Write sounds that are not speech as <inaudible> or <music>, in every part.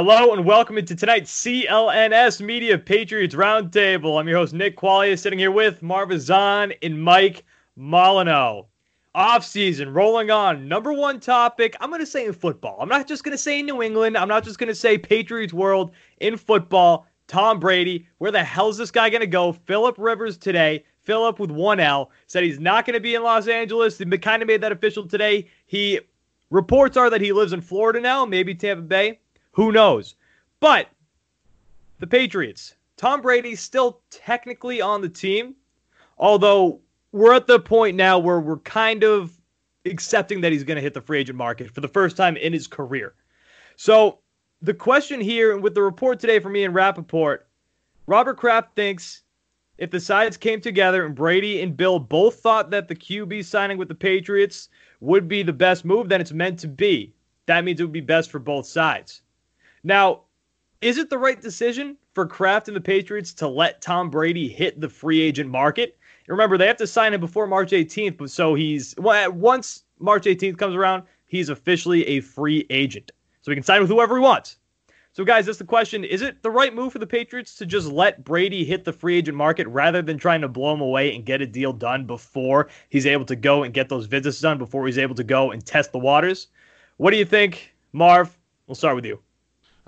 Hello and welcome into tonight's CLNS Media Patriots Roundtable. I'm your host, Nick Quaglia, sitting here with Marv Ezhan and Mike Molyneaux. Off season, rolling on. Number one topic, I'm going to say in football. I'm not just going to say New England. I'm not just going to say Patriots world in football. Tom Brady, where the hell is this guy going to go? Philip Rivers today, Philip with one L, said he's not going to be in Los Angeles. They kind of made that official today. He reports are that he lives in Florida now, maybe Tampa Bay. Who knows? But the Patriots, Tom Brady's still technically on the team, although we're at the point now where we're kind of accepting that he's going to hit the free agent market for the first time in his career. So the question here, and with the report today from Ian Rapoport, Robert Kraft thinks if the sides came together and Brady and Bill both thought that the QB signing with the Patriots would be the best move, then it's meant to be. That means it would be best for both sides. Now, is it the right decision for Kraft and the Patriots to let Tom Brady hit the free agent market? And remember, they have to sign him before March 18th, but so he's well, once March 18th comes around, he's officially a free agent. So he can sign with whoever he wants. So, guys, that's the question. Is it the right move for the Patriots to just let Brady hit the free agent market rather than trying to blow him away and get a deal done before he's able to go and get those visits done, before he's able to go and test the waters? What do you think, Marv? We'll start with you.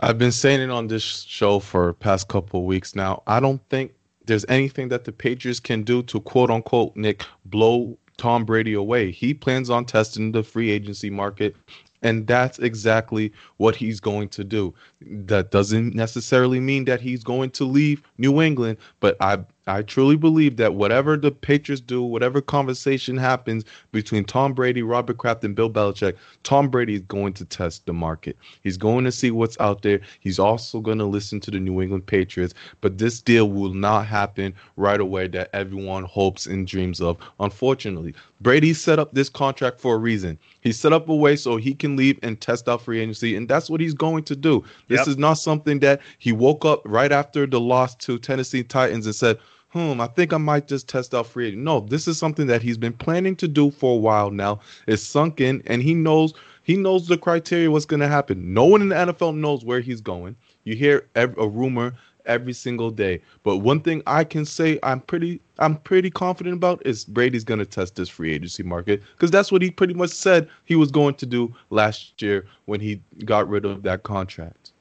I've been saying it on this show for past couple of weeks now. I don't think there's anything that the Patriots can do to quote unquote Nick blow Tom Brady away. He plans on testing the free agency market and that's exactly what he's going to do. That doesn't necessarily mean that he's going to leave New England, but I I truly believe that whatever the Patriots do, whatever conversation happens between Tom Brady, Robert Kraft, and Bill Belichick, Tom Brady is going to test the market. He's going to see what's out there. He's also going to listen to the New England Patriots. But this deal will not happen right away that everyone hopes and dreams of. Unfortunately, Brady set up this contract for a reason. He set up a way so he can leave and test out free agency, and that's what he's going to do. This yep. is not something that he woke up right after the loss to Tennessee Titans and said, hmm, I think I might just test out free agent. No, this is something that he's been planning to do for a while now. It's sunk in, and he knows he knows the criteria what's going to happen. No one in the NFL knows where he's going. You hear a rumor every single day, but one thing I can say I'm pretty I'm pretty confident about is Brady's going to test this free agency market because that's what he pretty much said he was going to do last year when he got rid of that contract.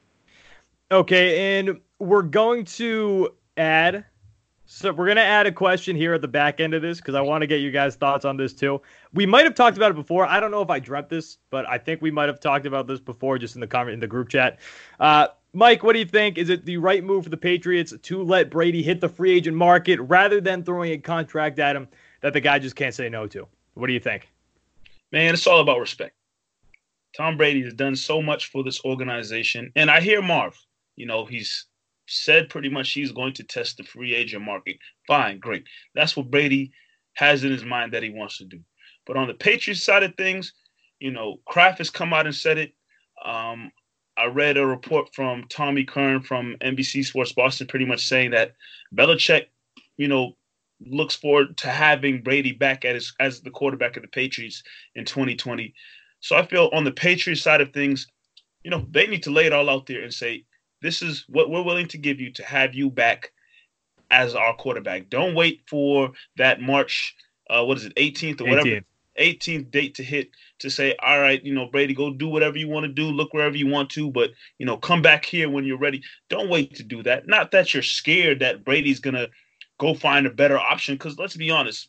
Okay, and we're going to add so we're gonna add a question here at the back end of this because I want to get you guys' thoughts on this too. We might have talked about it before. I don't know if I dreamt this, but I think we might have talked about this before, just in the comment in the group chat. Uh, Mike, what do you think? Is it the right move for the Patriots to let Brady hit the free agent market rather than throwing a contract at him that the guy just can't say no to? What do you think? Man, it's all about respect. Tom Brady has done so much for this organization, and I hear Marv. You know, he's said pretty much he's going to test the free agent market. Fine, great. That's what Brady has in his mind that he wants to do. But on the Patriots side of things, you know, Kraft has come out and said it. Um, I read a report from Tommy Kern from NBC Sports Boston, pretty much saying that Belichick, you know, looks forward to having Brady back his, as the quarterback of the Patriots in 2020. So I feel on the Patriots side of things, you know, they need to lay it all out there and say, this is what we're willing to give you to have you back as our quarterback. Don't wait for that March, uh, what is it, 18th or whatever, 18th. 18th date to hit to say, all right, you know, Brady, go do whatever you want to do, look wherever you want to, but you know, come back here when you're ready. Don't wait to do that. Not that you're scared that Brady's gonna go find a better option, because let's be honest,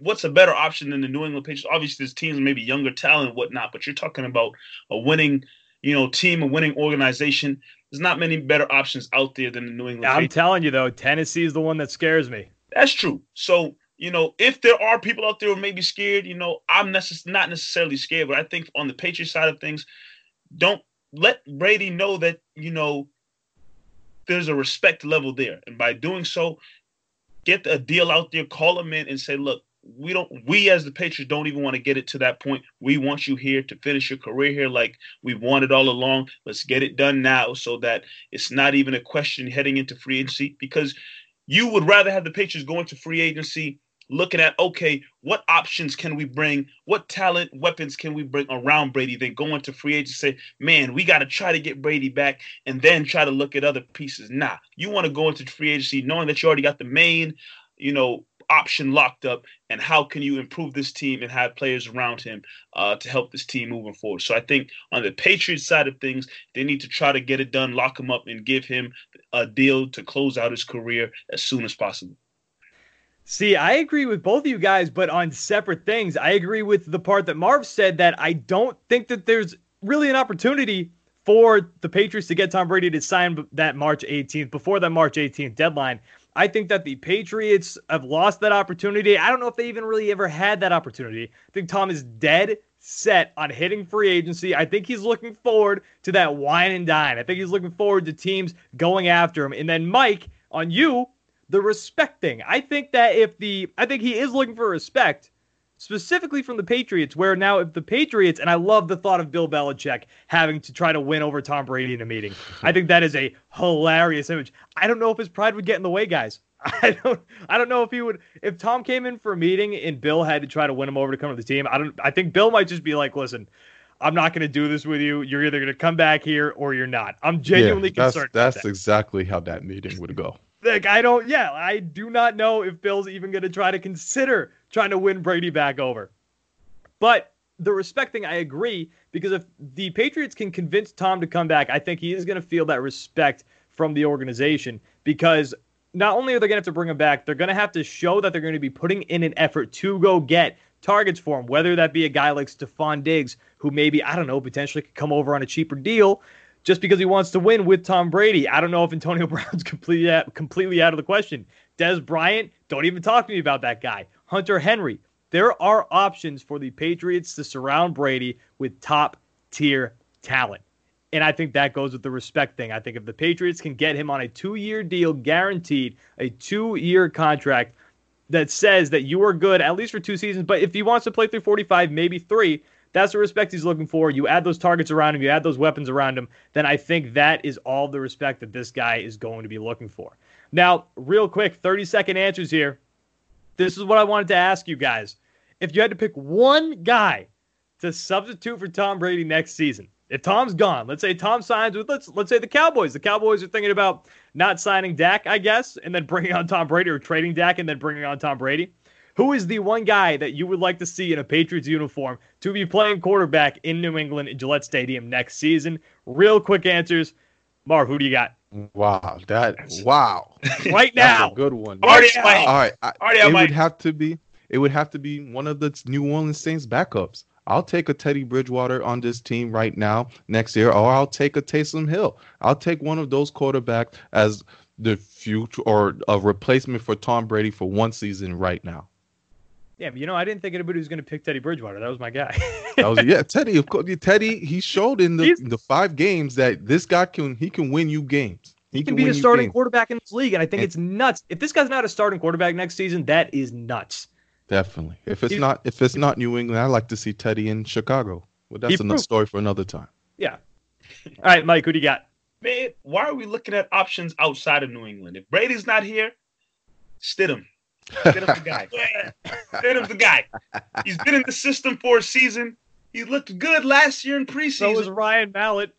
what's a better option than the New England Patriots? Obviously, there's teams maybe younger talent and whatnot, but you're talking about a winning, you know, team, a winning organization there's not many better options out there than the New England. I'm Patriots. telling you though, Tennessee is the one that scares me. That's true. So you know, if there are people out there who may be scared, you know, I'm necess- not necessarily scared, but I think on the Patriots side of things, don't let Brady know that you know there's a respect level there, and by doing so, get a deal out there, call them in, and say, look, we don't we as the Patriots don't even want to get it to that point. We want you here to finish your career here like we've wanted all along. Let's get it done now so that it's not even a question heading into free agency because you would rather have the Patriots going to free agency looking at okay, what options can we bring? What talent, weapons can we bring around Brady? Then going to free agency, say, man, we got to try to get Brady back, and then try to look at other pieces. Nah, you want to go into free agency knowing that you already got the main, you know, option locked up, and how can you improve this team and have players around him uh, to help this team moving forward. So I think on the Patriots side of things, they need to try to get it done, lock him up, and give him a deal to close out his career as soon as possible. See, I agree with both of you guys, but on separate things. I agree with the part that Marv said that I don't think that there's really an opportunity for the Patriots to get Tom Brady to sign that March 18th, before that March 18th deadline. I think that the Patriots have lost that opportunity. I don't know if they even really ever had that opportunity. I think Tom is dead set on hitting free agency. I think he's looking forward to that wine and dine. I think he's looking forward to teams going after him. And then, Mike, on you, the respect thing. I think that if the I think he is looking for respect, specifically from the Patriots, where now if the Patriots, and I love the thought of Bill Belichick having to try to win over Tom Brady in a meeting. I think that is a hilarious image. I don't know if his pride would get in the way, guys. <laughs> I don't I don't know if he would if Tom came in for a meeting and Bill had to try to win him over to come to the team. I don't I think Bill might just be like, listen, I'm not going to do this with you. You're either going to come back here or you're not. I'm genuinely yeah, that's, concerned. That's that. exactly how that meeting would go. Like I don't, yeah, I do not know if Bill's even going to try to consider trying to win Brady back over. But the respect thing, I agree because if the Patriots can convince Tom to come back, I think he is going to feel that respect from the organization because not only are they going to have to bring him back, they're going to have to show that they're going to be putting in an effort to go get targets for him, whether that be a guy like Stefon Diggs, who maybe, I don't know, potentially could come over on a cheaper deal just because he wants to win with Tom Brady. I don't know if Antonio <laughs> Brown's completely out, completely out of the question. Dez Bryant, don't even talk to me about that guy. Hunter Henry. There are options for the Patriots to surround Brady with top tier talent. And I think that goes with the respect thing. I think if the Patriots can get him on a two year deal, guaranteed, a two year contract that says that you are good at least for two seasons, but if he wants to play through 45, maybe three, that's the respect he's looking for. You add those targets around him, you add those weapons around him, then I think that is all the respect that this guy is going to be looking for. Now, real quick, 30 second answers here. This is what I wanted to ask you guys. If you had to pick one guy to substitute for Tom Brady next season, if Tom's gone, let's say Tom signs with let's let's say the Cowboys. The Cowboys are thinking about not signing Dak, I guess, and then bringing on Tom Brady or trading Dak and then bringing on Tom Brady. Who is the one guy that you would like to see in a Patriots uniform to be playing quarterback in New England in Gillette Stadium next season? Real quick answers. Marv, who do you got? Wow, that wow. <laughs> right now, good one. Already All right, I, Already it Mike. would have to be. It would have to be one of the New Orleans Saints backups. I'll take a Teddy Bridgewater on this team right now next year, or I'll take a Taysom Hill. I'll take one of those quarterbacks as the future or a replacement for Tom Brady for one season right now. Yeah, but you know, I didn't think anybody was going to pick Teddy Bridgewater. That was my guy. <laughs> That was yeah, <laughs> Teddy. Of course, Teddy. He showed in the He's- the five games that this guy can he can win you games. he can be win the starting games. quarterback in this league, and I think And- it's nuts. If this guy's not a starting quarterback next season, that is nuts. Definitely. If it's He- not if it's not New England, I like to see Teddy in Chicago. But that's He another proved- story for another time. Yeah. All right, Mike, who do you got? Man, why are we looking at options outside of New England? If Brady's not here, Stidham. Stidham's the guy. <laughs> Stidham's the guy. He's been in the system for a season. He looked good last year in preseason. So was Ryan Mallett.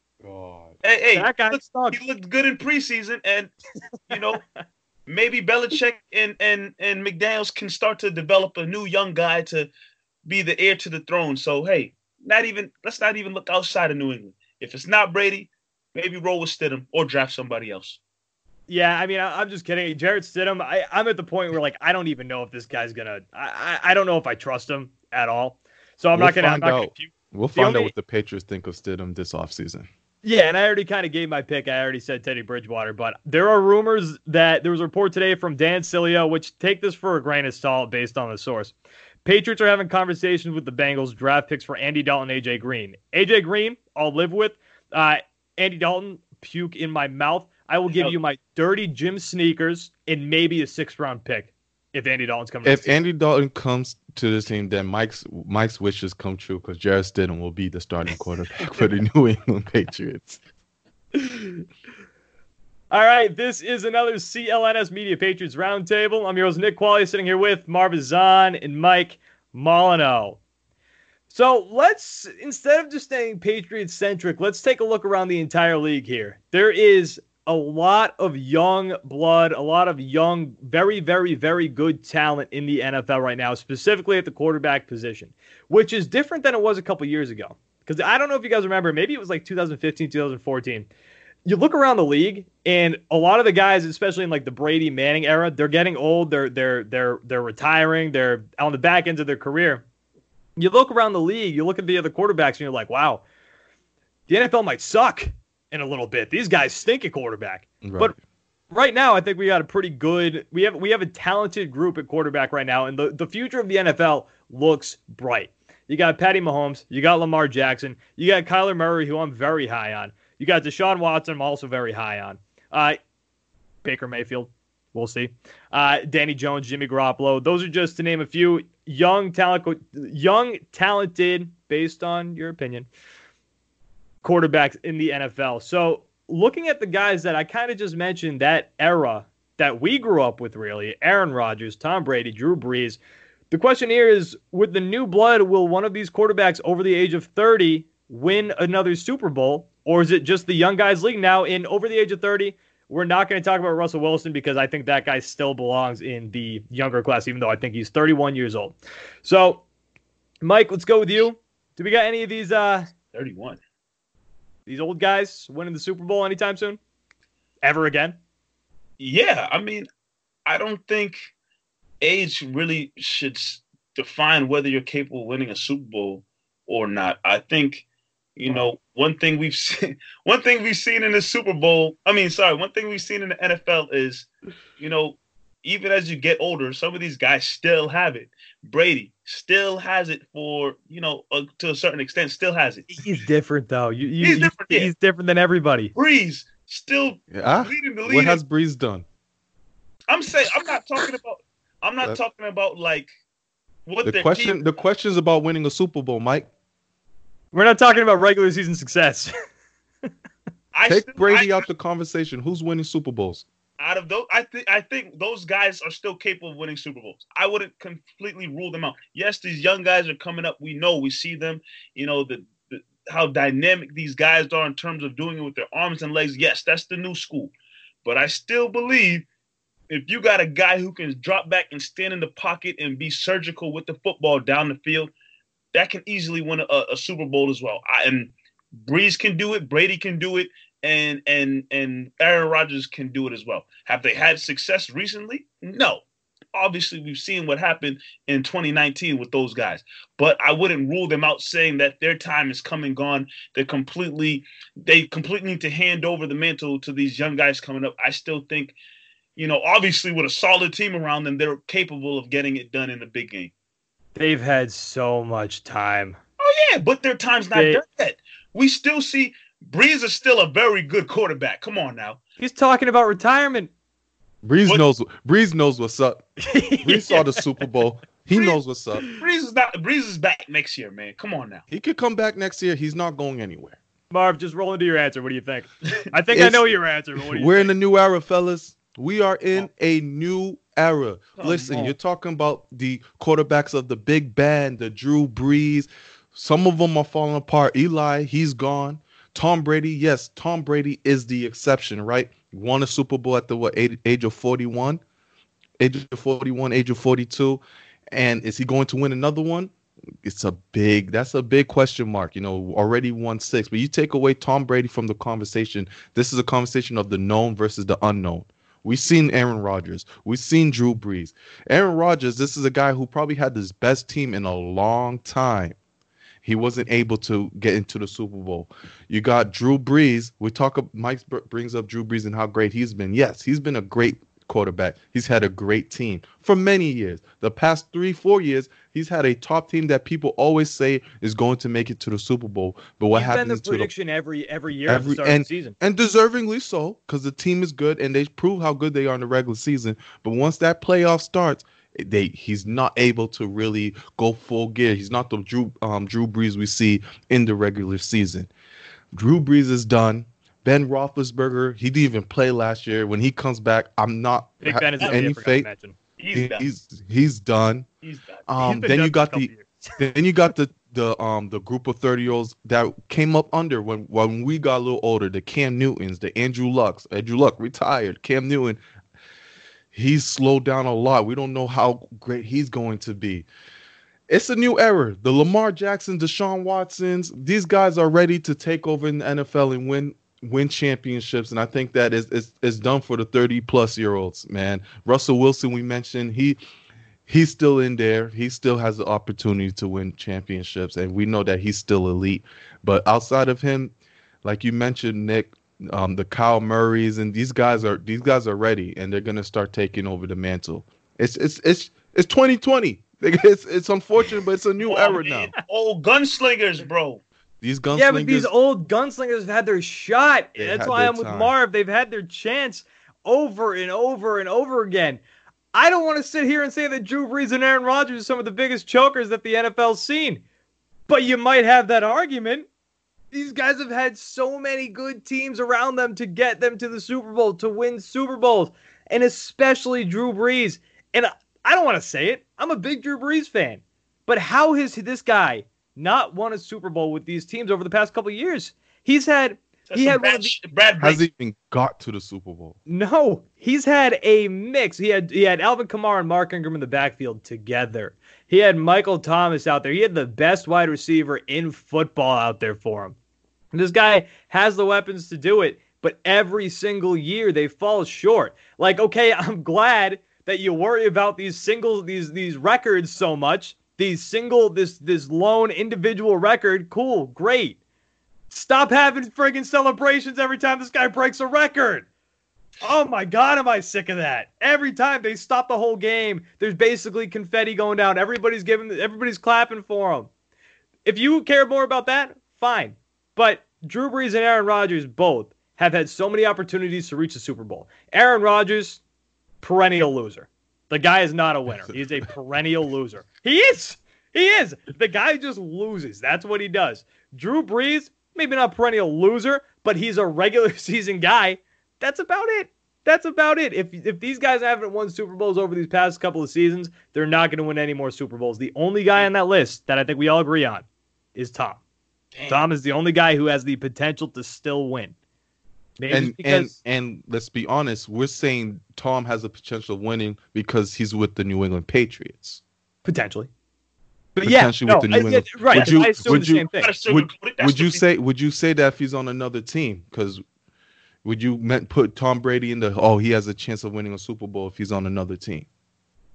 hey, hey, that guy look, stunk. he looked good in preseason, and you know, maybe Belichick and and and McDaniels can start to develop a new young guy to be the heir to the throne. So hey, not even let's not even look outside of New England. If it's not Brady, maybe roll with Stidham or draft somebody else. Yeah, I mean, I, I'm just kidding. Jarrett Stidham, I, I'm at the point where like I don't even know if this guy's gonna. I, I I don't know if I trust him at all. So I'm We'll not gonna. I'm find not gonna. We'll find only- out what the Patriots think of Stidham this offseason. Yeah, and I already kind of gave my pick. I already said Teddy Bridgewater, but there are rumors that there was a report today from Dan Sileo, which take this for a grain of salt based on the source. Patriots are having conversations with the Bengals draft picks for Andy Dalton, AJ Green. AJ Green, I'll live with. Uh, Andy Dalton, puke in my mouth. I will give you my dirty gym sneakers and maybe a sixth round pick if Andy Dalton's coming. If. Andy Dalton comes to this team, then Mike's Mike's wishes come true because Jarrett Stidham will be the starting quarterback <laughs> for the New England Patriots. All right, this is another CLNS Media Patriots Roundtable. I'm your host, Nick Quali, sitting here with Marv Ezhan and Mike Molyneaux. So let's, instead of just staying Patriots centric, let's take a look around the entire league here. There is a lot of young blood, a lot of young, very, very, very good talent in the NFL right now, specifically at the quarterback position, which is different than it was a couple years ago. Because I don't know if you guys remember, maybe it was like 2015, 2014 you look around the league and a lot of the guys especially in like the Brady Manning era they're getting old they're they're they're they're retiring they're on the back ends of their career. You look around the league you look at the other quarterbacks and you're like wow the NFL might suck in a little bit these guys stink at quarterback right. but right now I think we got a pretty good we have we have a talented group at quarterback right now and the the future of the NFL looks bright you got Patty Mahomes you got Lamar Jackson you got Kyler Murray who I'm very high on you got Deshaun Watson, I'm also very high on. Uh, Baker Mayfield, we'll see. Uh, Danny Jones, Jimmy Garoppolo. Those are just to name a few young talent, young talented, based on your opinion, quarterbacks in the NFL. So looking at the guys that I kind of just mentioned, that era that we grew up with, really, Aaron Rodgers, Tom Brady, Drew Brees. The question here is, with the new blood, will one of these quarterbacks over the age of 30 win another Super Bowl? Or is it just the young guys league now in over the age of 30? We're not going to talk about Russell Wilson because I think that guy still belongs in the younger class, even though I think he's 31 years old. So, Mike, let's go with you. Do we got any of these uh 31? These old guys winning the Super Bowl anytime soon? Ever again? Yeah, I mean, I don't think age really should define whether you're capable of winning a Super Bowl or not. I think you know, one thing we've <laughs> seen, one thing we've seen in the Super Bowl. I mean, sorry, one thing we've seen in the NFL is, you know, even as you get older, some of these guys still have it. Brady still has it for you know uh, to a certain extent, still has it. He's different though. You, you, he's different. He's, yeah. he's different than everybody. Brees still yeah. leading the league. What has Brees done? I'm saying I'm not talking about. I'm not That's, talking about like what the question. Team, the question is about winning a Super Bowl, Mike. We're not talking about regular season success. <laughs> I Take still, Brady I, out the conversation. Who's winning Super Bowls? Out of those, I think I think those guys are still capable of winning Super Bowls. I wouldn't completely rule them out. Yes, these young guys are coming up. We know, we see them. You know the, the how dynamic these guys are in terms of doing it with their arms and legs. Yes, that's the new school. But I still believe if you got a guy who can drop back and stand in the pocket and be surgical with the football down the field, that can easily win a, a Super Bowl as well. I, and Brees can do it, Brady can do it, and and and Aaron Rodgers can do it as well. Have they had success recently? No. Obviously, we've seen what happened in 2019 with those guys, but I wouldn't rule them out saying that their time is come and gone. They're completely, they completely need to hand over the mantle to these young guys coming up. I still think, you know, obviously with a solid team around them, they're capable of getting it done in the big game. They've had so much time. Oh yeah, but their time's not they, done yet. We still see Brees is still a very good quarterback. Come on now. He's talking about retirement. Brees but, knows. Brees knows what's up. <laughs> Brees yeah. saw the Super Bowl. He Brees, knows what's up. Brees is not. Brees is back next year, man. Come on now. He could come back next year. He's not going anywhere. Marv, just roll into your answer. What do you think? I think I know your answer. we're think? in a new era, fellas. We are in oh. a new era. Come Listen, on. you're talking about the quarterbacks of the big band, the Drew Brees. Some of them are falling apart. Eli, he's gone. Tom Brady, yes, Tom Brady is the exception, right? Won a Super Bowl at the what age, age of 41, age of 41, age of 42, and is he going to win another one? It's a big. That's a big question mark. You know, already won six, but you take away Tom Brady from the conversation. This is a conversation of the known versus the unknown. We've seen Aaron Rodgers. We've seen Drew Brees. Aaron Rodgers, this is a guy who probably had his best team in a long time. He wasn't able to get into the Super Bowl. You got Drew Brees. We talk. Mike brings up Drew Brees and how great he's been. Yes, he's been a great quarterback. He's had a great team for many years. The past three, four years, he's had a top team that people always say is going to make it to the Super Bowl. But what he's happens been the prediction the, every every year every, and, season, and deservingly so, because the team is good and they prove how good they are in the regular season. But once that playoff starts, they he's not able to really go full gear. He's not the Drew um, Drew Brees we see in the regular season. Drew Brees is done. Ben Roethlisberger, he didn't even play last year. When he comes back, I'm not Big ha- Ben is any any faith. He's He- done. He's he's done. He's done. Um, then you got the <laughs> then you got the the um the group of 30 year olds that came up under when when we got a little older the cam newtons the andrew lucks andrew luck retired cam newton he's slowed down a lot. We don't know how great he's going to be. It's a new era. The lamar jackson deshaun watsons these guys are ready to take over in the nfl and win win championships. And i think that is is, is done for the 30 plus year olds man. Russell wilson we mentioned he he's still in there. He still has the opportunity to win championships, and we know that he's still elite. But outside of him, like you mentioned, Nick, um, the Kyle Murrays and these guys are these guys are ready, and they're gonna start taking over the mantle. It's it's it's it's 2020. <laughs> It's it's unfortunate, but it's a new Oh, era man. now. Old gunslingers, bro. These gunsslingers. Yeah, but these old gunslingers have had their shot. That's why I'm with. Marv. They've had their chance over and over and over again. I don't want to sit here and say that Drew Brees and Aaron Rodgers are some of the biggest chokers that the NFL's seen, but you might have that argument. These guys have had so many good teams around them to get them to the Super Bowl, to win Super Bowls, and especially Drew Brees. And I don't want to say it. I'm a big Drew Brees fan. But how has this guy not won a Super Bowl with these teams over the past couple of years? He's had That's He had one Brad, the- sh- Brad has Brady. even got to the Super Bowl. no, he's had a mix. He had he had Alvin Kamara and Mark Ingram in the backfield together. He had Michael Thomas out there. He had the best wide receiver in football out there for him. And this guy has the weapons to do it, but every single year they fall short. Like, okay, <laughs> I'm glad that you worry about these single these these records so much. These single this this lone individual record, cool, great. Stop having friggin' celebrations every time this guy breaks a record. Oh my god, am I sick of that? Every time they stop the whole game, there's basically confetti going down. Everybody's giving everybody's clapping for him. If you care more about that, fine. But Drew Brees and Aaron Rodgers both have had so many opportunities to reach the Super Bowl. Aaron Rodgers, perennial loser. The guy is not a winner. He's a perennial loser. He is. He is. The guy just loses. That's what he does. Drew Brees, maybe not perennial loser, but he's a regular <laughs> season guy. That's about it. That's about it. If if these guys haven't won Super Bowls over these past couple of seasons, they're not going to win any more Super Bowls. The only guy on that list that I think we all agree on is Tom. Damn. Tom is the only guy who has the potential to still win. Maybe and because and and let's be honest, we're saying Tom has the potential of winning because he's with the New England Patriots. potentially. But yeah, no, with the New I- England- yeah, right. Would you- I assume would the you- same thing. Gotta Would- would you say would you say that if he's on another team? Because would you meant put Tom Brady in the oh he has a chance of winning a Super Bowl if he's on another team?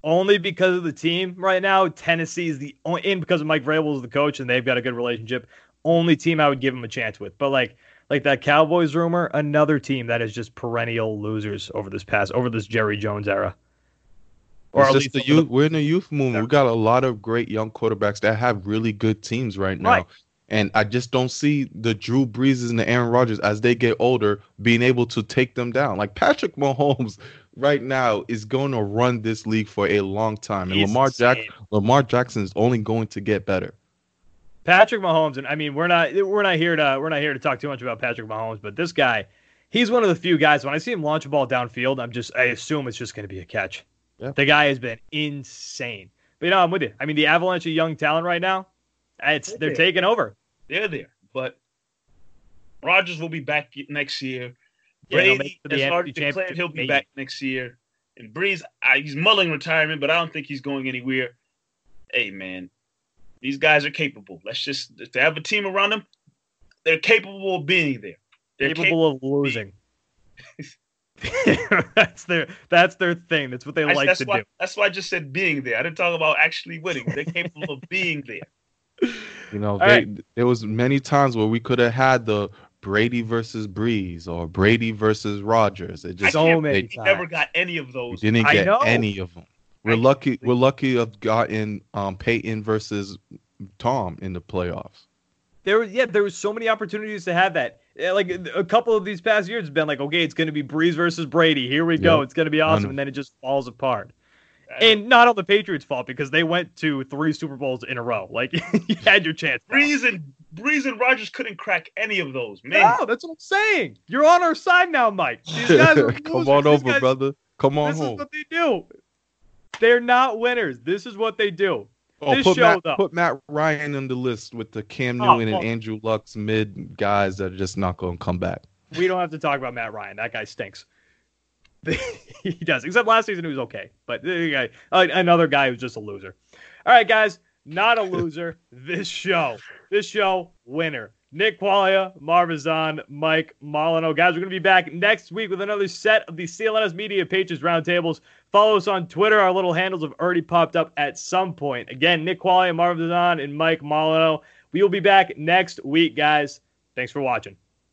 Only because of the team right now. Tennessee is the only, and because of Mike Vrabel is the coach, and they've got a good relationship. Only team I would give him a chance with. But like like that Cowboys rumor, another team that is just perennial losers over this past over this Jerry Jones era. Or It's at just least the youth. We're in a youth movement. We got a lot of great young quarterbacks that have really good teams right now. Right. And I just don't see the Drew Breeses and the Aaron Rodgers as they get older being able to take them down. Like Patrick Mahomes right now is going to run this league for a long time. And He's Lamar Jack. Lamar Jackson is only going to get better. Patrick Mahomes, and I mean we're not we're not here to we're not here to talk too much about Patrick Mahomes, but this guy, he's one of the few guys. When I see him launch a ball downfield, I'm just I assume it's just going to be a catch. Yeah. The guy has been insane. But you know, I'm with you. I mean, the avalanche of young talent right now, it's they're Yeah. taking over. They're there. But Rodgers will be back next year. Yeah, they'll Brady make it to has already declared he'll be maybe. back next year. And Brees, I, he's mulling retirement, but I don't think he's going anywhere. Hey, man, these guys are capable. Let's just, if they have a team around them, they're capable of being there. They're capable of losing. <laughs> that's their that's their thing. That's what they I- like that's to why, do. That's why I just said being there. I didn't talk about actually winning. They're capable of <laughs> being there. You know, All they, right. there was many times where we could have had the Brady versus Brees or Brady versus Rodgers. It just So many believe we never got any of we those. didn't I get know. any of them. We're I lucky. can't We're lucky of gotten um, Peyton versus Tom in the playoffs. There was yeah, there was so many opportunities to have that. Yeah, Like a couple of these past years, it's been like, okay, it's going to be Brees versus Brady. Here we go. Yep. It's going to be awesome, and then it just falls apart. And not on the Patriots' fault because they went to three Super Bowls in a row. Like <laughs> you had your chance. now. Brees and Brees and Rodgers couldn't crack any of those. Man, No, that's what I'm saying. You're on our side now, Mike. These guys are <laughs> Come on These over, guys- brother. Come on This home. is what they do. They're not winners. This is what they do. Oh, This put show, Matt, though. put Matt Ryan on the list with the Cam Oh, Newton well- and Andrew Luck's mid guys that are just not going to come back. We don't have to talk about Matt Ryan. That guy stinks. <laughs> he does. Except last season he was okay, but uh, another guy who's just a loser. All right, guys, not a loser. this show, this show, winner. Nick Quaglia, Marvazon, Mike Molyneaux. Guys, we're going to be back next week with another set of the CLNS Media Pages Roundtables. Follow us on Twitter. Our little handles have already popped up at some point. Again, Nick Quaglia, Marvazon, and Mike Molyneaux. We will be back next week, guys. Thanks for watching.